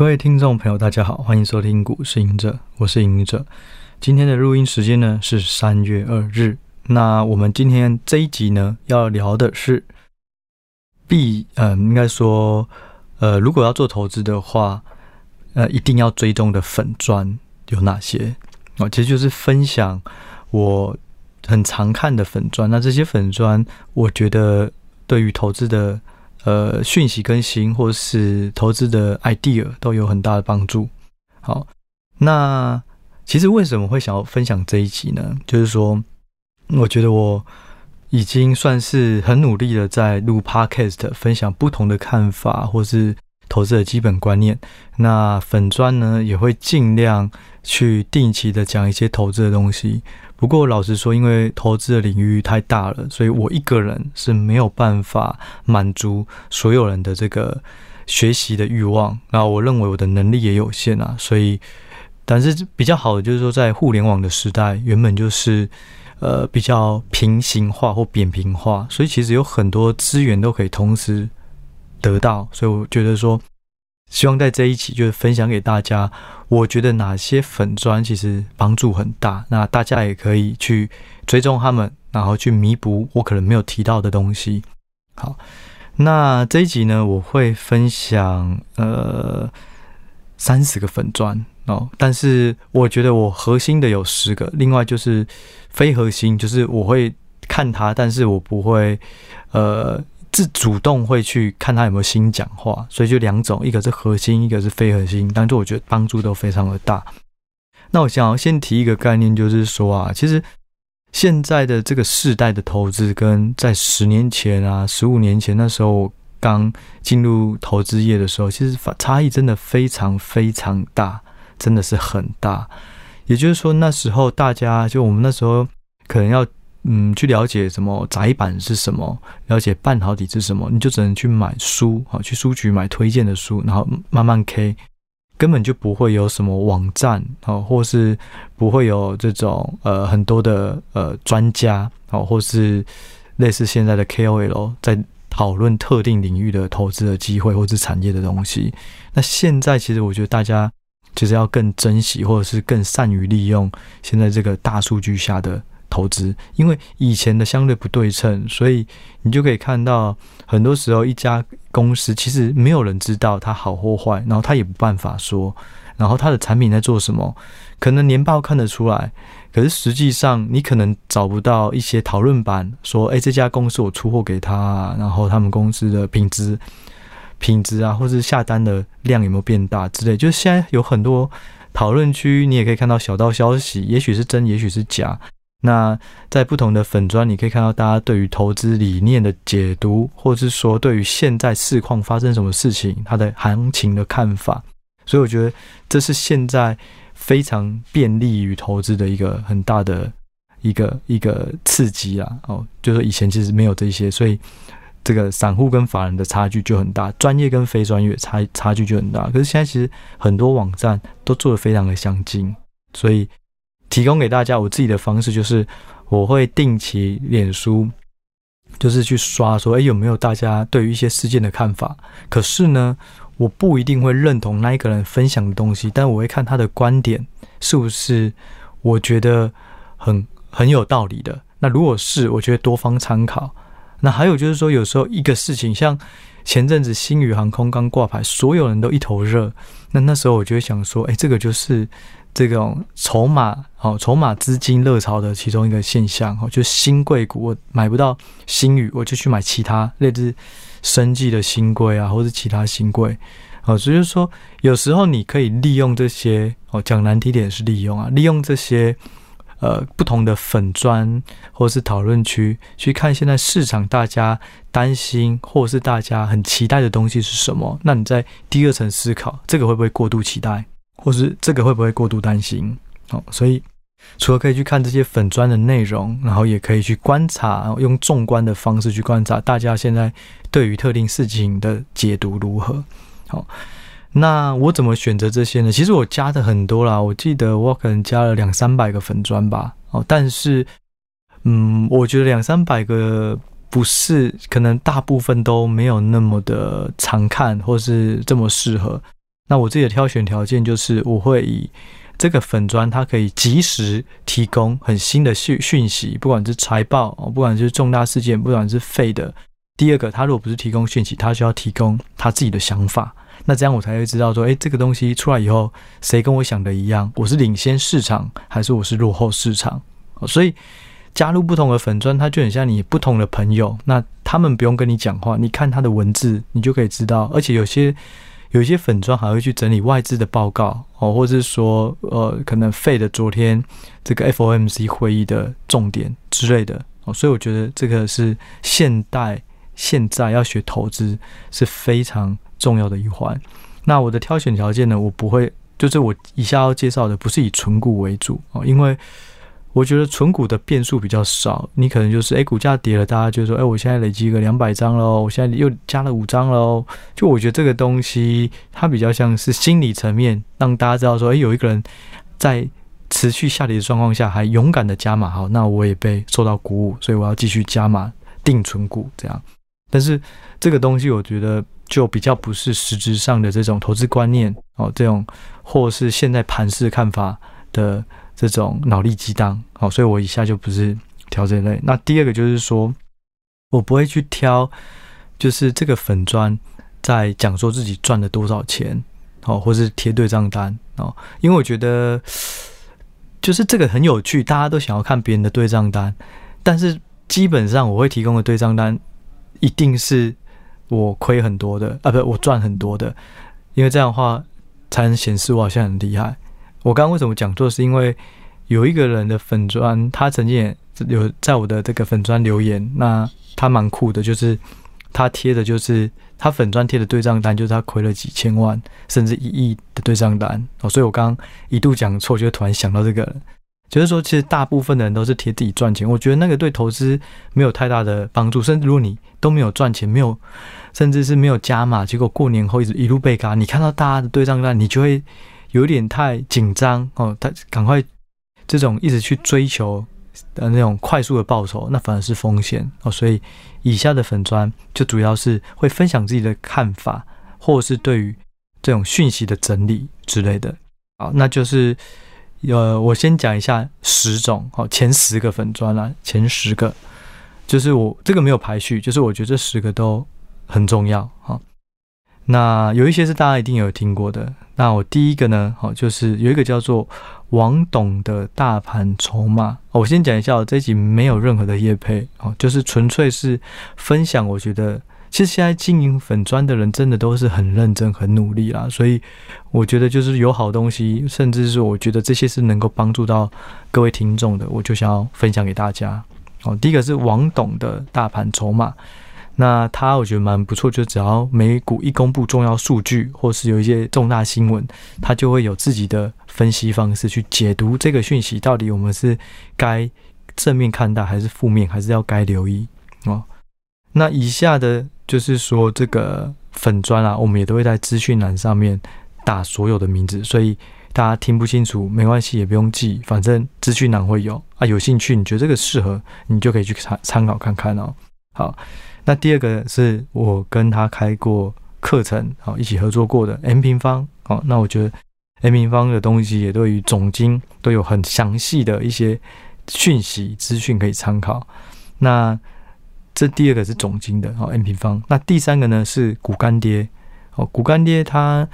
各位听众朋友，大家好，欢迎收听股市赢者，我是赢者。今天的录音时间呢是三月二日。那我们今天这一集呢要聊的是必，嗯，应该说，呃，如果要做投资的话，呃，一定要追踪的粉砖有哪些？哦，其实就是分享我很常看的粉砖。那这些粉砖，我觉得对于投资的。呃，讯息更新或是投资的 idea 都有很大的帮助。好，那其实为什么会想要分享这一集呢？就是说，我觉得我已经算是很努力的在录 podcast，分享不同的看法或是投资的基本观念。那粉砖呢，也会尽量去定期的讲一些投资的东西。不过老实说，因为投资的领域太大了，所以我一个人是没有办法满足所有人的这个学习的欲望。那我认为我的能力也有限啊，所以，但是比较好的就是说，在互联网的时代，原本就是呃比较平行化或扁平化，所以其实有很多资源都可以同时得到。所以我觉得说。希望在这一期就是分享给大家，我觉得哪些粉砖其实帮助很大，那大家也可以去追踪他们，然后去弥补我可能没有提到的东西。好，那这一集呢，我会分享呃三十个粉砖哦，但是我觉得我核心的有十个，另外就是非核心，就是我会看它，但是我不会呃。自主动会去看他有没有新讲话，所以就两种，一个是核心，一个是非核心，但是我觉得帮助都非常的大。那我想要先提一个概念，就是说啊，其实现在的这个世代的投资，跟在十年前啊、十五年前那时候刚进入投资业的时候，其实差异真的非常非常大，真的是很大。也就是说，那时候大家就我们那时候可能要。嗯，去了解什么窄板是什么，了解半导体是什么，你就只能去买书啊，去书局买推荐的书，然后慢慢 K，根本就不会有什么网站啊，或是不会有这种呃很多的呃专家啊，或是类似现在的 KOL 在讨论特定领域的投资的机会或是产业的东西。那现在其实我觉得大家其实要更珍惜，或者是更善于利用现在这个大数据下的。投资，因为以前的相对不对称，所以你就可以看到，很多时候一家公司其实没有人知道它好或坏，然后他也不办法说，然后它的产品在做什么，可能年报看得出来，可是实际上你可能找不到一些讨论版，说，哎，这家公司我出货给他，然后他们公司的品质、品质啊，或是下单的量有没有变大之类，就是现在有很多讨论区，你也可以看到小道消息，也许是真，也许是假。那在不同的粉砖，你可以看到大家对于投资理念的解读，或者是说对于现在市况发生什么事情，它的行情的看法。所以我觉得这是现在非常便利于投资的一个很大的一个一个刺激啊！哦，就是以前其实没有这些，所以这个散户跟法人的差距就很大，专业跟非专业差差距就很大。可是现在其实很多网站都做得非常的相近，所以。提供给大家我自己的方式就是，我会定期脸书，就是去刷说，诶，有没有大家对于一些事件的看法？可是呢，我不一定会认同那一个人分享的东西，但我会看他的观点是不是我觉得很很有道理的。那如果是，我觉得多方参考。那还有就是说，有时候一个事情，像前阵子星宇航空刚挂牌，所有人都一头热，那那时候我就会想说，诶，这个就是。这种筹码哦，筹码资金热潮的其中一个现象哦，就新贵股，我买不到新宇，我就去买其他类似生技的新贵啊，或者其他新贵哦。所以说，有时候你可以利用这些哦，讲难听点是利用啊，利用这些呃不同的粉砖或是讨论区去看现在市场大家担心或是大家很期待的东西是什么。那你在第二层思考，这个会不会过度期待？或是这个会不会过度担心？哦，所以除了可以去看这些粉砖的内容，然后也可以去观察，用纵观的方式去观察大家现在对于特定事情的解读如何。好，那我怎么选择这些呢？其实我加的很多啦，我记得我可能加了两三百个粉砖吧。哦，但是，嗯，我觉得两三百个不是，可能大部分都没有那么的常看，或是这么适合。那我自己的挑选条件就是，我会以这个粉砖它可以及时提供很新的讯讯息，不管是财报，不管是重大事件，不管是废的。第二个，他如果不是提供讯息，他需要提供他自己的想法。那这样我才会知道说，诶，这个东西出来以后，谁跟我想的一样？我是领先市场，还是我是落后市场？所以加入不同的粉砖，它就很像你不同的朋友。那他们不用跟你讲话，你看他的文字，你就可以知道。而且有些有一些粉砖还会去整理外资的报告哦，或者是说呃，可能 Fed 昨天这个 FOMC 会议的重点之类的哦。所以我觉得这个是现代现在要学投资是非常重要的一环。那我的挑选条件呢，我不会，就是我以下要介绍的不是以存股为主哦，因为我觉得存股的变数比较少。你可能就是，诶，股价跌了，大家就说，诶，我现在累积个两百张喽，我现在又加了五张喽。就我觉得这个东西，它比较像是心理层面，让大家知道说，诶，有一个人在持续下跌的状况下还勇敢的加码，好，那我也被受到鼓舞，所以我要继续加码定存股这样。但是这个东西，我觉得。就比较不是实质上的这种投资观念哦，这种或是现在盘势看法的这种脑力激荡哦，所以我以下就不是挑这类。那第二个就是说，我不会去挑，就是这个粉砖在讲说自己赚了多少钱哦，或是贴对账单哦，因为我觉得就是这个很有趣，大家都想要看别人的对账单，但是基本上我会提供的对账单一定是。我亏很多的啊，不，我赚很多的，因为这样的话才能显示我好像很厉害。我刚刚为什么讲错？是因为有一个人的粉砖，他曾经也有在我的这个粉砖留言，那他蛮酷的，就是他贴的就是他粉砖贴的对账单，就是他亏了几千万甚至一亿的对账单哦，所以我刚刚一度讲错，就突然想到这个。就是说，其实大部分的人都是贴自己赚钱，我觉得那个对投资没有太大的帮助。甚至如果你都没有赚钱，没有，甚至是没有加码，结果过年后一直一路被嘎，你看到大家的对账单，你就会有点太紧张哦。他赶快这种一直去追求的那种快速的报酬，那反而是风险哦。所以以下的粉砖就主要是会分享自己的看法，或者是对于这种讯息的整理之类的。好，那就是。呃，我先讲一下十种，哦，前十个粉砖啦，前十个，就是我这个没有排序，就是我觉得这十个都很重要，哈。那有一些是大家一定有听过的，那我第一个呢，好，就是有一个叫做王董的大盘筹码，我先讲一下，这一集没有任何的业配，哦，就是纯粹是分享，我觉得。其实现在经营粉专的人真的都是很认真、很努力啦，所以我觉得就是有好东西，甚至是我觉得这些是能够帮助到各位听众的，我就想要分享给大家。哦，第一个是王董的大盘筹码，那他我觉得蛮不错，就只要美股一公布重要数据，或是有一些重大新闻，他就会有自己的分析方式去解读这个讯息，到底我们是该正面看待，还是负面，还是要该留意哦。那以下的。就是说，这个粉砖啊，我们也都会在资讯栏上面打所有的名字，所以大家听不清楚没关系，也不用记，反正资讯栏会有啊。有兴趣，你觉得这个适合，你就可以去参参考看看哦。好，那第二个是我跟他开过课程，好，一起合作过的 M 平方，好，那我觉得 M 平方的东西也对于总经都有很详细的一些讯息资讯可以参考。那这第二个是总经的哦，M 平方。那第三个呢是股干爹哦，股干爹他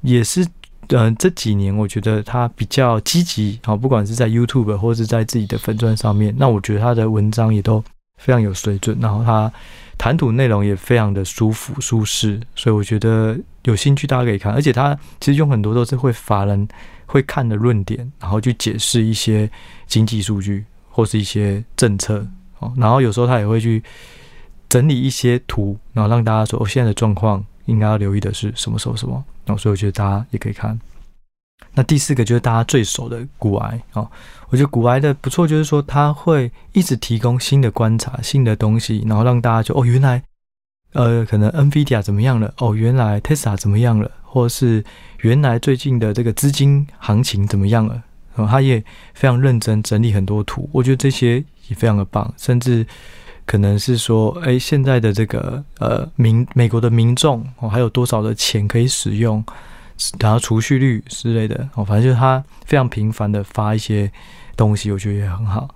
也是呃这几年我觉得他比较积极哦，不管是在 YouTube 或是在自己的粉专上面，那我觉得他的文章也都非常有水准，然后他谈吐内容也非常的舒服舒适，所以我觉得有兴趣大家可以看，而且他其实用很多都是会法人会看的论点，然后去解释一些经济数据或是一些政策。哦，然后有时候他也会去整理一些图，然后让大家说，哦，现在的状况应该要留意的是什么什么什么。然后所以我觉得大家也可以看。那第四个就是大家最熟的股癌哦，我觉得股癌的不错，就是说他会一直提供新的观察、新的东西，然后让大家就哦，原来呃，可能 NVIDIA 怎么样了？哦，原来 Tesla 怎么样了？或是原来最近的这个资金行情怎么样了？哦，他也非常认真整理很多图，我觉得这些也非常的棒，甚至可能是说，哎，现在的这个呃民美国的民众哦，还有多少的钱可以使用？然后储蓄率之类的哦，反正就是他非常频繁的发一些东西，我觉得也很好。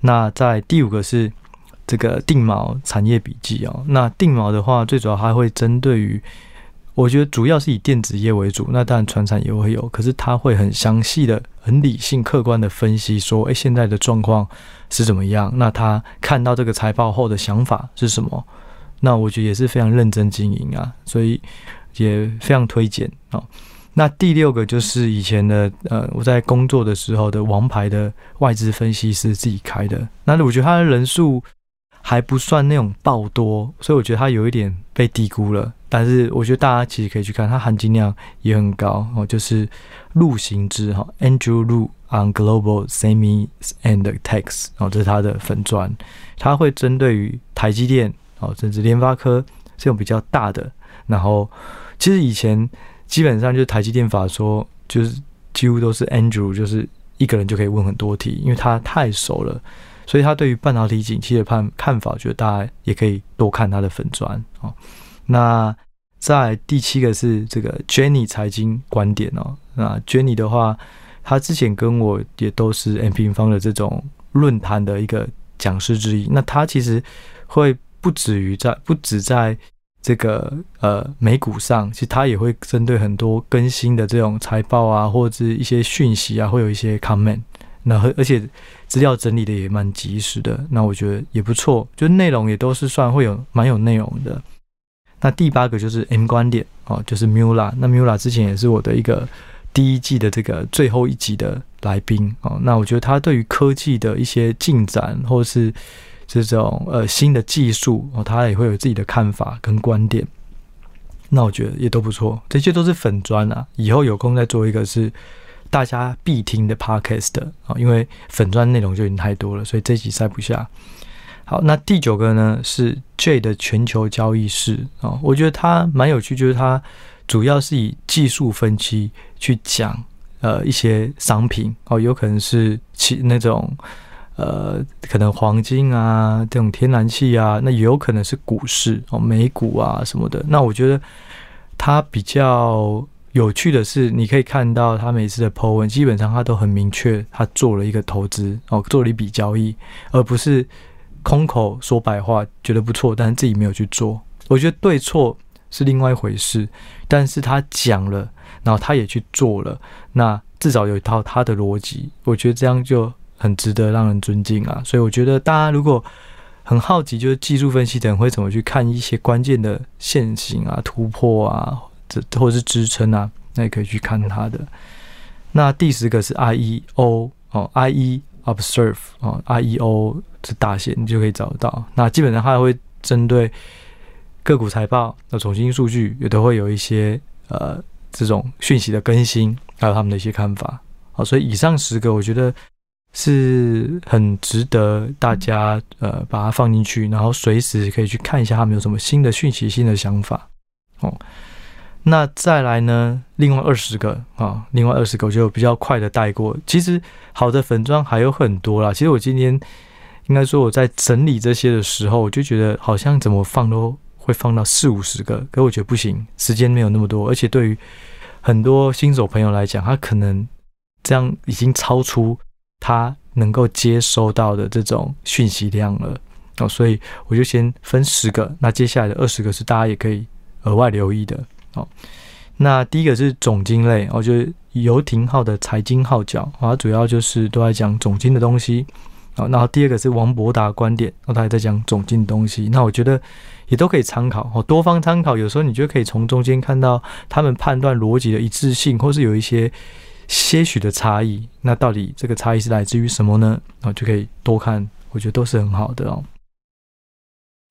那在第五个是这个定锚产业笔记哦，那定锚的话，最主要它会针对于。我觉得主要是以电子业为主，那当然传产也会有，可是他会很详细的、很理性、客观的分析说，哎，现在的状况是怎么样？那他看到这个财报后的想法是什么？那我觉得也是非常认真经营啊，所以也非常推荐啊。那第六个就是以前的呃，我在工作的时候的王牌的外资分析师自己开的，那我觉得他的人数还不算那种爆多，所以我觉得他有一点被低估了。但是我觉得大家其实可以去看，它含金量也很高哦。就是陆行之哈，Andrew Lu on Global Semi and Techs 哦，这是他的粉砖，他会针对于台积电哦，甚至联发科这种比较大的。然后其实以前基本上就是台积电法说，就是几乎都是 Andrew，就是一个人就可以问很多题，因为他太熟了，所以他对于半导体景气的判看法，觉得大家也可以多看他的粉砖哦。那在第七个是这个 Jenny 财经观点哦。那 Jenny 的话，他之前跟我也都是 M 平方的这种论坛的一个讲师之一。那他其实会不止于在不止在这个呃美股上，其实它也会针对很多更新的这种财报啊，或者是一些讯息啊，会有一些 comment。那而且资料整理的也蛮及时的。那我觉得也不错，就内容也都是算会有蛮有内容的。那第八个就是 M 观点哦，就是 Mula。那 Mula 之前也是我的一个第一季的这个最后一集的来宾哦。那我觉得他对于科技的一些进展，或是这种呃新的技术哦，他也会有自己的看法跟观点。那我觉得也都不错，这些都是粉砖啊。以后有空再做一个是大家必听的 Podcast 啊，因为粉砖内容就已经太多了，所以这集塞不下。好，那第九个呢是 J 的全球交易室啊、我觉得它蛮有趣，就是它主要是以技术分析去讲呃一些商品哦，有可能是其那种呃可能黄金啊这种天然气啊，那也有可能是股市哦美股啊什么的。那我觉得它比较有趣的是，你可以看到他每次的 po 文，基本上他都很明确，他做了一个投资哦，做了一笔交易，而不是。空口说白话觉得不错，但是自己没有去做。我觉得对错是另外一回事，但是他讲了，然后他也去做了，那至少有一套他的逻辑。我觉得这样就很值得让人尊敬啊。所以我觉得大家如果很好奇，就是技术分析的人会怎么去看一些关键的线型啊、突破啊，这或者是支撑啊，那也可以去看它的。那第十个是 IEO 哦，IE。Observe 哦，IEO 是大写，你就可以找得到。那基本上它会针对个股财报的总新数据，也都会有一些呃这种讯息的更新，还有他们的一些看法。好，所以以上十个，我觉得是很值得大家呃把它放进去，然后随时可以去看一下他们有什么新的讯息、新的想法。哦。那再来呢？另外二十个啊，另外二十个我就比较快的带过。其实好的粉妆还有很多啦。其实我今天应该说我在整理这些的时候，我就觉得好像怎么放都会放到四五十个，可我觉得不行，时间没有那么多。而且对于很多新手朋友来讲，他可能这样已经超出他能够接收到的这种讯息量了哦。所以我就先分十个，那接下来的二十个是大家也可以额外留意的。哦，那第一个是总经类，我觉得游艇号的财经号角，它主要就是都在讲总经的东西。好，然后第二个是王博达观点，他也在讲总经的东西。那我觉得也都可以参考，哦，多方参考。有时候你就可以从中间看到他们判断逻辑的一致性，或是有一些些许的差异。那到底这个差异是来自于什么呢？然后就可以多看，我觉得都是很好的哦。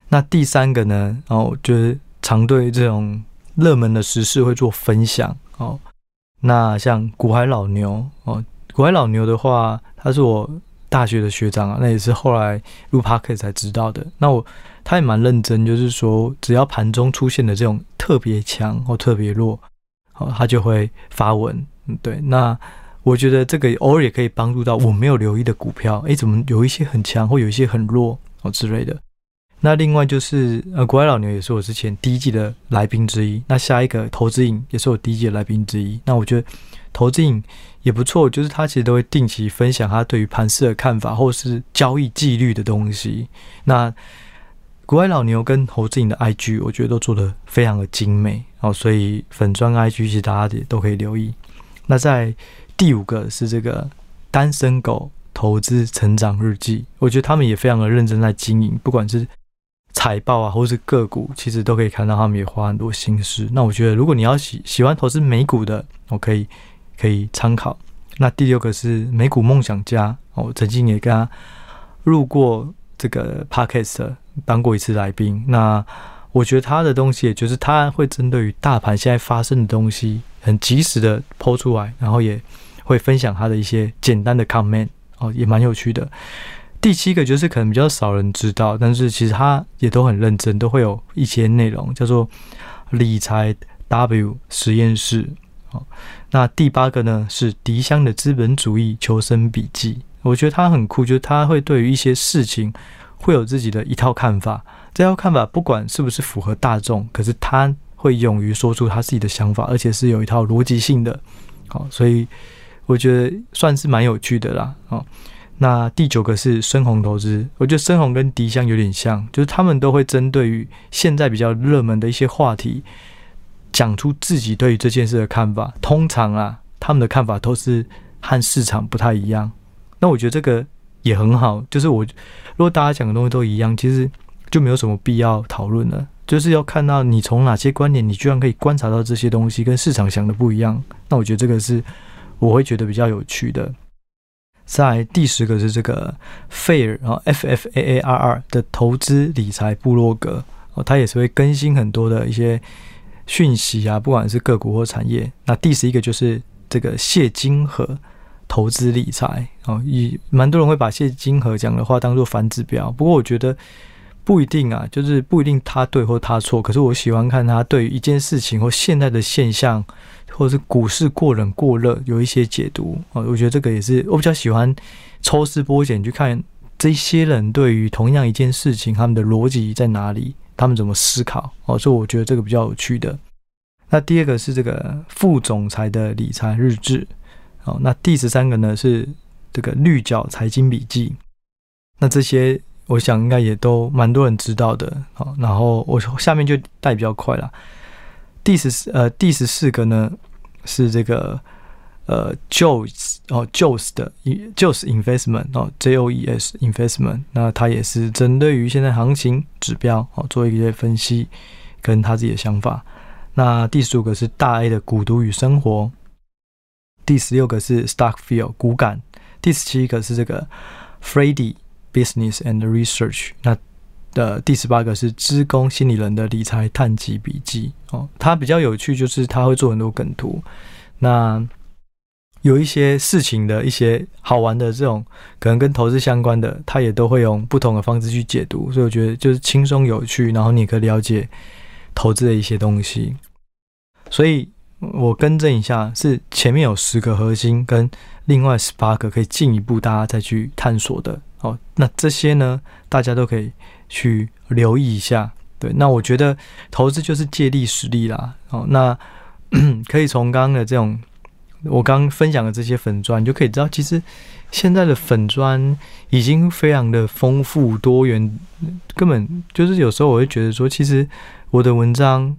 那第三个呢？哦，就是常对这种。热门的时事会做分享哦，那像股海老牛哦，股海老牛的话，他是我大学的学长啊，那也是后来录 Podcast 才知道的。那我他也蛮认真，就是说只要盘中出现的这种特别强或特别弱，哦，他就会发文。嗯，对，那我觉得这个偶尔也可以帮助到我没有留意的股票，诶，怎么有一些很强或有一些很弱哦之类的。那另外就是呃，国外老牛也是我之前第一季的来宾之一。那下一个投资影也是我第一季的来宾之一。那我觉得投资影也不错，就是他其实都会定期分享他对于盘市的看法，或是交易纪律的东西。那国外老牛跟投资影的 IG，我觉得都做得非常的精美哦，所以粉砖 IG 其实大家也都可以留意。那在第五个是这个单身狗投资成长日记，我觉得他们也非常的认真在经营，不管是财报啊，或是个股，其实都可以看到他们也花很多心思。那我觉得，如果你要喜喜欢投资美股的，我可以可以参考。那第六个是美股梦想家，我曾经也跟他录过这个 podcast，当过一次来宾。那我觉得他的东西，也就是他会针对于大盘现在发生的东西，很及时的抛出来，然后也会分享他的一些简单的 comment，哦，也蛮有趣的。第七个就是可能比较少人知道，但是其实他也都很认真，都会有一些内容叫做理财 W 实验室。哦，那第八个呢是迪香的资本主义求生笔记。我觉得他很酷，就是他会对于一些事情会有自己的一套看法。这套看法不管是不是符合大众，可是他会勇于说出他自己的想法，而且是有一套逻辑性的。好，所以我觉得算是蛮有趣的啦。哦。那第九个是深红投资，我觉得深红跟迪香有点像，就是他们都会针对于现在比较热门的一些话题，讲出自己对于这件事的看法。通常啊，他们的看法都是和市场不太一样。那我觉得这个也很好，就是我如果大家讲的东西都一样，其实就没有什么必要讨论了。就是要看到你从哪些观点，你居然可以观察到这些东西跟市场想的不一样。那我觉得这个是我会觉得比较有趣的。在第十个是这个 Fair，然后 F F A A R R 的投资理财部落格哦，它也是会更新很多的一些讯息啊，不管是个股或产业。那第十一个就是这个谢金河投资理财哦，以蛮多人会把谢金河讲的话当做反指标，不过我觉得不一定啊，就是不一定他对或他错，可是我喜欢看他对于一件事情或现在的现象。或者是股市过冷过热，有一些解读啊，我觉得这个也是我比较喜欢抽丝剥茧去看这些人对于同样一件事情，他们的逻辑在哪里，他们怎么思考哦，所以我觉得这个比较有趣的。那第二个是这个副总裁的理财日志哦，那第十三个呢是这个绿角财经笔记，那这些我想应该也都蛮多人知道的。好，然后我下面就带比较快了。第十呃第十四个呢是这个呃 Joes 哦 Joes 的 Joes Investment 哦 J O E S Investment，那它也是针对于现在行情指标哦做一些分析，跟他自己的想法。那第十五个是大 A 的股读与生活，第十六个是 Stock Feel 股感，第十七个是这个 Freddy Business and Research 那。的第十八个是资工心理人的理财探集笔记哦，它比较有趣，就是他会做很多梗图，那有一些事情的一些好玩的这种可能跟投资相关的，他也都会用不同的方式去解读，所以我觉得就是轻松有趣，然后你可以了解投资的一些东西。所以我更正一下，是前面有十个核心，跟另外十八个可以进一步大家再去探索的哦。那这些呢，大家都可以。去留意一下，对，那我觉得投资就是借力使力啦。哦，那 可以从刚刚的这种我刚分享的这些粉砖，你就可以知道，其实现在的粉砖已经非常的丰富多元，根本就是有时候我会觉得说，其实我的文章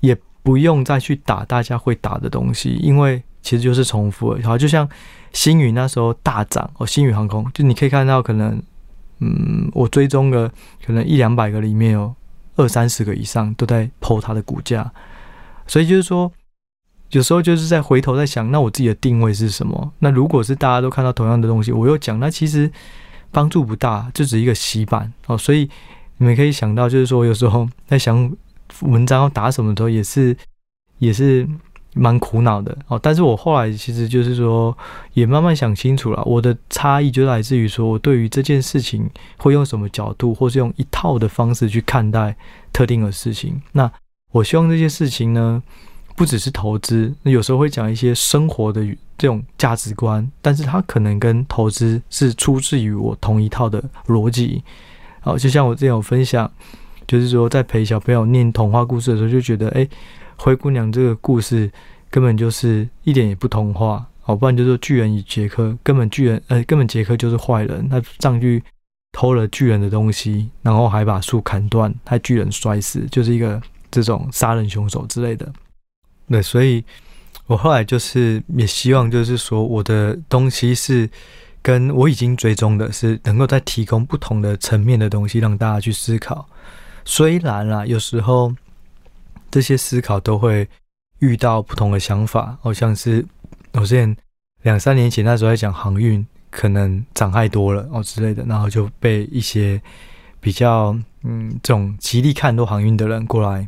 也不用再去打大家会打的东西，因为其实就是重复了。好，就像星宇那时候大涨哦，星宇航空，就你可以看到可能。嗯，我追踪个可能一两百个里面有二三十个以上都在抛它的股价，所以就是说，有时候就是在回头在想，那我自己的定位是什么？那如果是大家都看到同样的东西，我又讲，那其实帮助不大，就只是一个洗版哦。所以你们可以想到，就是说有时候在想文章要打什么的时候，也是也是。蛮苦恼的哦，但是我后来其实就是说，也慢慢想清楚了，我的差异就来自于说，我对于这件事情会用什么角度，或是用一套的方式去看待特定的事情。那我希望这些事情呢，不只是投资，那有时候会讲一些生活的这种价值观，但是它可能跟投资是出自于我同一套的逻辑。好，就像我之前有分享，就是说在陪小朋友念童话故事的时候，就觉得，哎，灰姑娘这个故事根本就是一点也不童话。好，不然就是巨人与杰克，根本巨人，呃，根本杰克就是坏人，他上去偷了巨人的东西，然后还把树砍断，害巨人摔死，就是一个这种杀人凶手之类的。对，所以我后来就是也希望，就是说我的东西是跟我已经追踪的，是能够再提供不同的层面的东西，让大家去思考。虽然啦，有时候这些思考都会遇到不同的想法，好像是。我之前两三年前那时候在讲航运，可能涨太多了哦之类的，然后就被一些比较嗯这种极力看多航运的人过来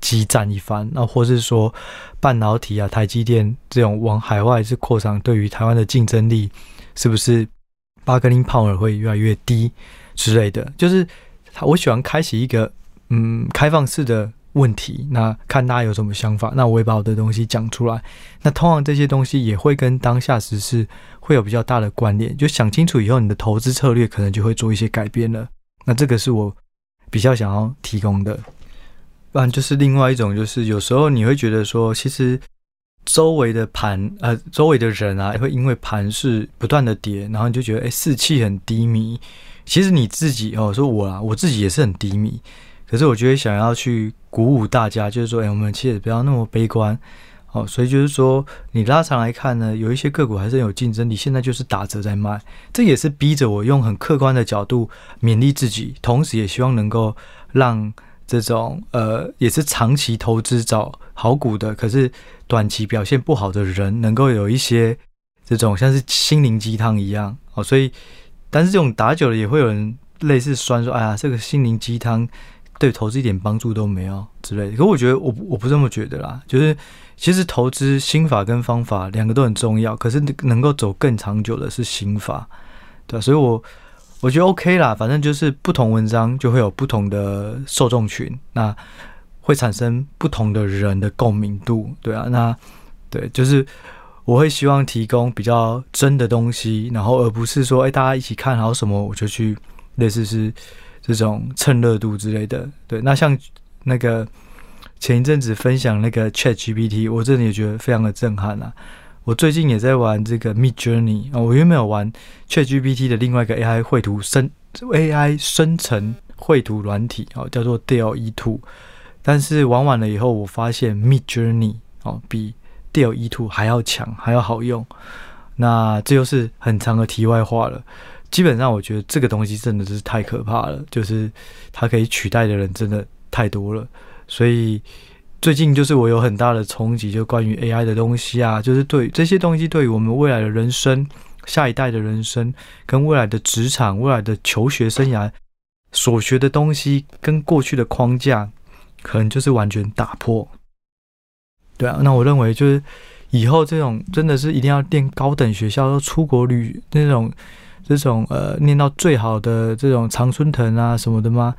激战一番，那或是说半导体啊、台积电这种往海外是扩张，对于台湾的竞争力是不是巴格林炮尔会越来越低之类的，就是我喜欢开启一个嗯开放式的。问题，那看大家有什么想法，那我也把我的东西讲出来。那通常这些东西也会跟当下时事会有比较大的关联，就想清楚以后，你的投资策略可能就会做一些改变了。那这个是我比较想要提供的。不然就是另外一种，就是有时候你会觉得说，其实周围的盘，呃，周围的人啊，会因为盘势不断的跌，然后你就觉得，哎，士气很低迷。其实你自己哦，说我啊，我自己也是很低迷。可是我觉得想要去鼓舞大家，就是说，哎，我们其实不要那么悲观，哦，所以就是说，你拉长来看呢，有一些个股还是有竞争力，现在就是打折在卖，这也是逼着我用很客观的角度勉励自己，同时也希望能够让这种呃，也是长期投资找好股的，可是短期表现不好的人，能够有一些这种像是心灵鸡汤一样，哦，所以，但是这种打久了也会有人类似酸说，哎呀，这个心灵鸡汤。对投资一点帮助都没有之类的，可我觉得我我不这么觉得啦。就是其实投资心法跟方法两个都很重要，可是能够走更长久的是心法，对吧？所以我我觉得 OK 啦，反正就是不同文章就会有不同的受众群，那会产生不同的人的共鸣度，对啊，那对，就是我会希望提供比较真的东西，然后而不是说，哎，大家一起看好什么我就去类似是。这种蹭热度之类的，对，那像那个前一阵子分享那个 Chat GPT，我真的也觉得非常的震撼啊！我最近也在玩这个 Mid Journey 啊，我原本有玩 Chat GPT 的另外一个 AI 绘图生 AI 生成绘图软体哦，叫做 DALL-E 2，但是玩完了以后，我发现 Mid Journey 哦比 DALL-E 2还要强，还要好用。那这又是很长的题外话了。基本上，我觉得这个东西真的是太可怕了，就是它可以取代的人真的太多了。所以最近就是我有很大的冲击，就关于 AI 的东西啊，就是对这些东西对于我们未来的人生、下一代的人生，跟未来的职场、未来的求学生涯所学的东西，跟过去的框架，可能就是完全打破。对啊，那我认为就是以后这种真的是一定要念高等学校，要出国旅那种。这种呃，念到最好的这种常春藤啊什么的吗？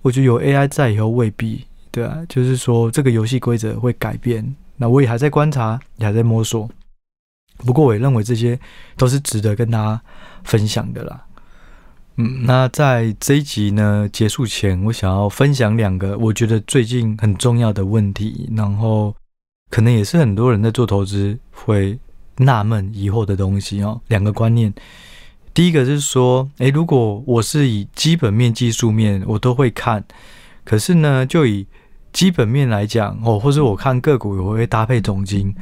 我觉得有 AI 在以后未必，对啊，就是说这个游戏规则会改变。那我也还在观察，也还在摸索。不过我也认为这些都是值得跟大家分享的啦。嗯，那在这一集呢结束前，我想要分享两个我觉得最近很重要的问题，然后可能也是很多人在做投资会纳闷疑惑的东西哦，两个观念。第一个是说，诶，如果我是以基本面、技术面我都会看，可是呢，就以基本面来讲，哦，或者我看个股，我会搭配总金。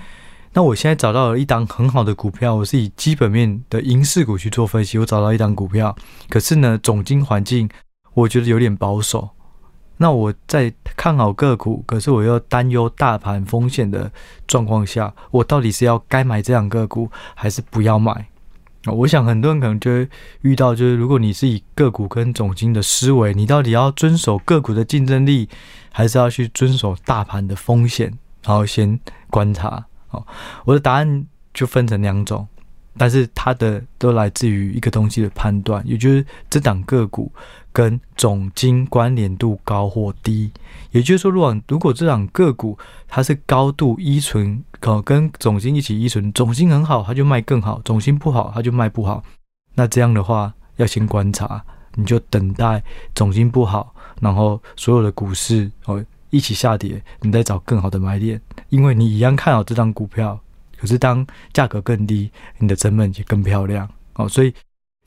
那我现在找到了一档很好的股票，我是以基本面的银饰股去做分析，我找到一档股票，可是呢，总金环境我觉得有点保守。那我在看好个股，可是我又担忧大盘风险的状况下，我到底是要该买这两个股，还是不要买？我想很多人可能就会遇到，就是如果你是以个股跟总经的思维，你到底要遵守个股的竞争力，还是要去遵守大盘的风险？然后先观察。哦，我的答案就分成两种。但是它的都来自于一个东西的判断，也就是这档个股跟总金关联度高或低。也就是说，如果如果这档个股它是高度依存，哦，跟总金一起依存，总金很好，它就卖更好；总金不好，它就卖不好。那这样的话，要先观察。你就等待总金不好，然后所有的股市哦一起下跌，你再找更好的买点，因为你一样看好这张股票，可是当价格更低，你的成本也更漂亮哦，所以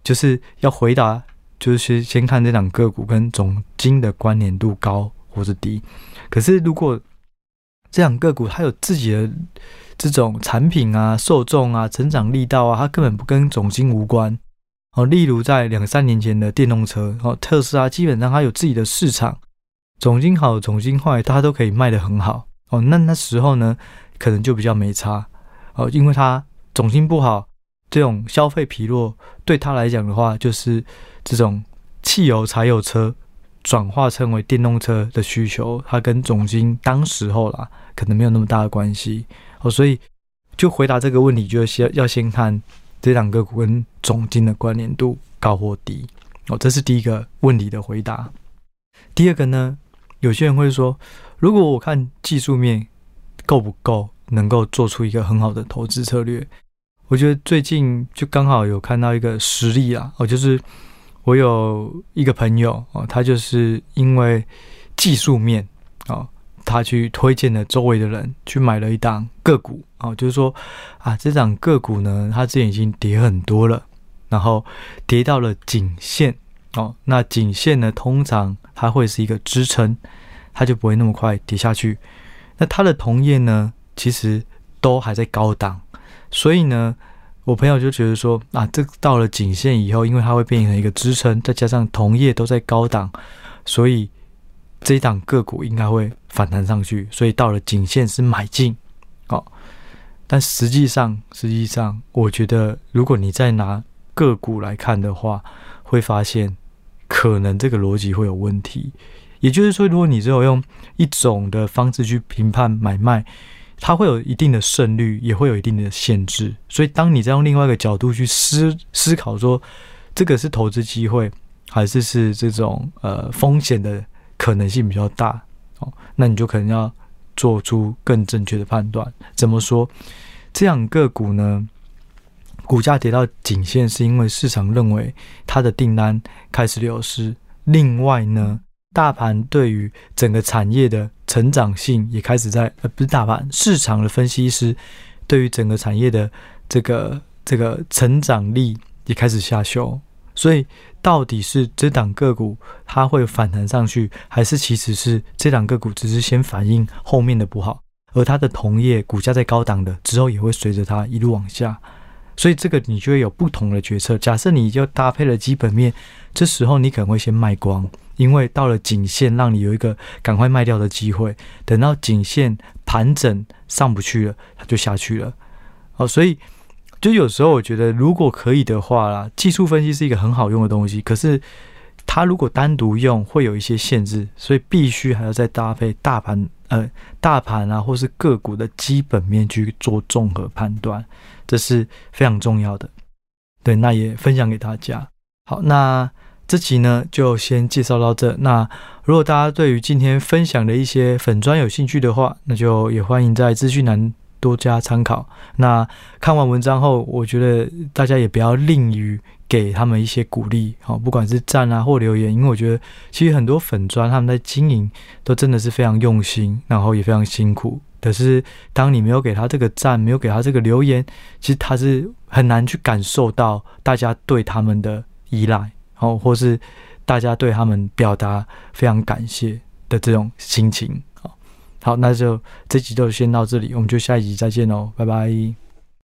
就是要回答，就是先先看这档个股跟总金的关联度高或是低，可是如果这两个股它有自己的这种产品啊、受众啊、成长力道啊，它根本不跟总金无关哦。例如在两三年前的电动车哦，特斯拉基本上它有自己的市场，总金好、总金坏，它都可以卖得很好哦。那那时候呢，可能就比较没差哦，因为它总金不好，这种消费疲弱对他来讲的话，就是这种汽油、柴油车。转化成为电动车的需求，它跟总经当时候啦，可能没有那么大的关系哦，所以就回答这个问题，就先要先看这两个股跟总经的关联度高或低哦，这是第一个问题的回答。第二个呢，有些人会说，如果我看技术面够不够，能够做出一个很好的投资策略，我觉得最近就刚好有看到一个实例啊，哦，就是。我有一个朋友哦，他就是因为技术面哦，他去推荐了周围的人去买了一档个股哦，就是说啊，这档个股呢，它之前已经跌很多了，然后跌到了颈线哦，那颈线呢，通常它会是一个支撑，它就不会那么快跌下去。那它的同业呢，其实都还在高档，所以呢。我朋友就觉得说啊，这到了颈线以后，因为它会变成一个支撑，再加上同业都在高档，所以这一档个股应该会反弹上去，所以到了颈线是买进。哦，但实际上，实际上，我觉得如果你再拿个股来看的话，会发现可能这个逻辑会有问题。也就是说，如果你只有用一种的方式去评判买卖。它会有一定的胜率，也会有一定的限制。所以，当你再用另外一个角度去思思考，说这个是投资机会，还是是这种呃风险的可能性比较大哦，那你就可能要做出更正确的判断。怎么说？这样个股呢，股价跌到颈线，是因为市场认为它的订单开始流失。另外呢，大盘对于整个产业的成长性也开始在呃，不是大盘，市场的分析师对于整个产业的这个这个成长力也开始下修，所以到底是这档个股它会反弹上去，还是其实是这档个股只是先反映后面的不好，而它的同业股价在高档的之后也会随着它一路往下，所以这个你就会有不同的决策。假设你就搭配了基本面，这时候你可能会先卖光。因为到了颈线，让你有一个赶快卖掉的机会。等到颈线盘整上不去了，它就下去了。哦，所以就有时候我觉得，如果可以的话啦，技术分析是一个很好用的东西。可是它如果单独用，会有一些限制，所以必须还要再搭配大盘，呃，大盘啊，或是个股的基本面去做综合判断，这是非常重要的。对，那也分享给大家。好，那。这集呢，就先介绍到这。那如果大家对于今天分享的一些粉砖有兴趣的话，那就也欢迎在资讯栏多加参考。那看完文章后，我觉得大家也不要吝于给他们一些鼓励，好，不管是赞啊或留言，因为我觉得其实很多粉砖他们在经营都真的是非常用心，然后也非常辛苦。可是当你没有给他这个赞，没有给他这个留言，其实他是很难去感受到大家对他们的依赖。哦，或是大家对他们表达非常感谢的这种心情。好，好，那就这集就先到这里，我们就下一集再见喽，拜拜。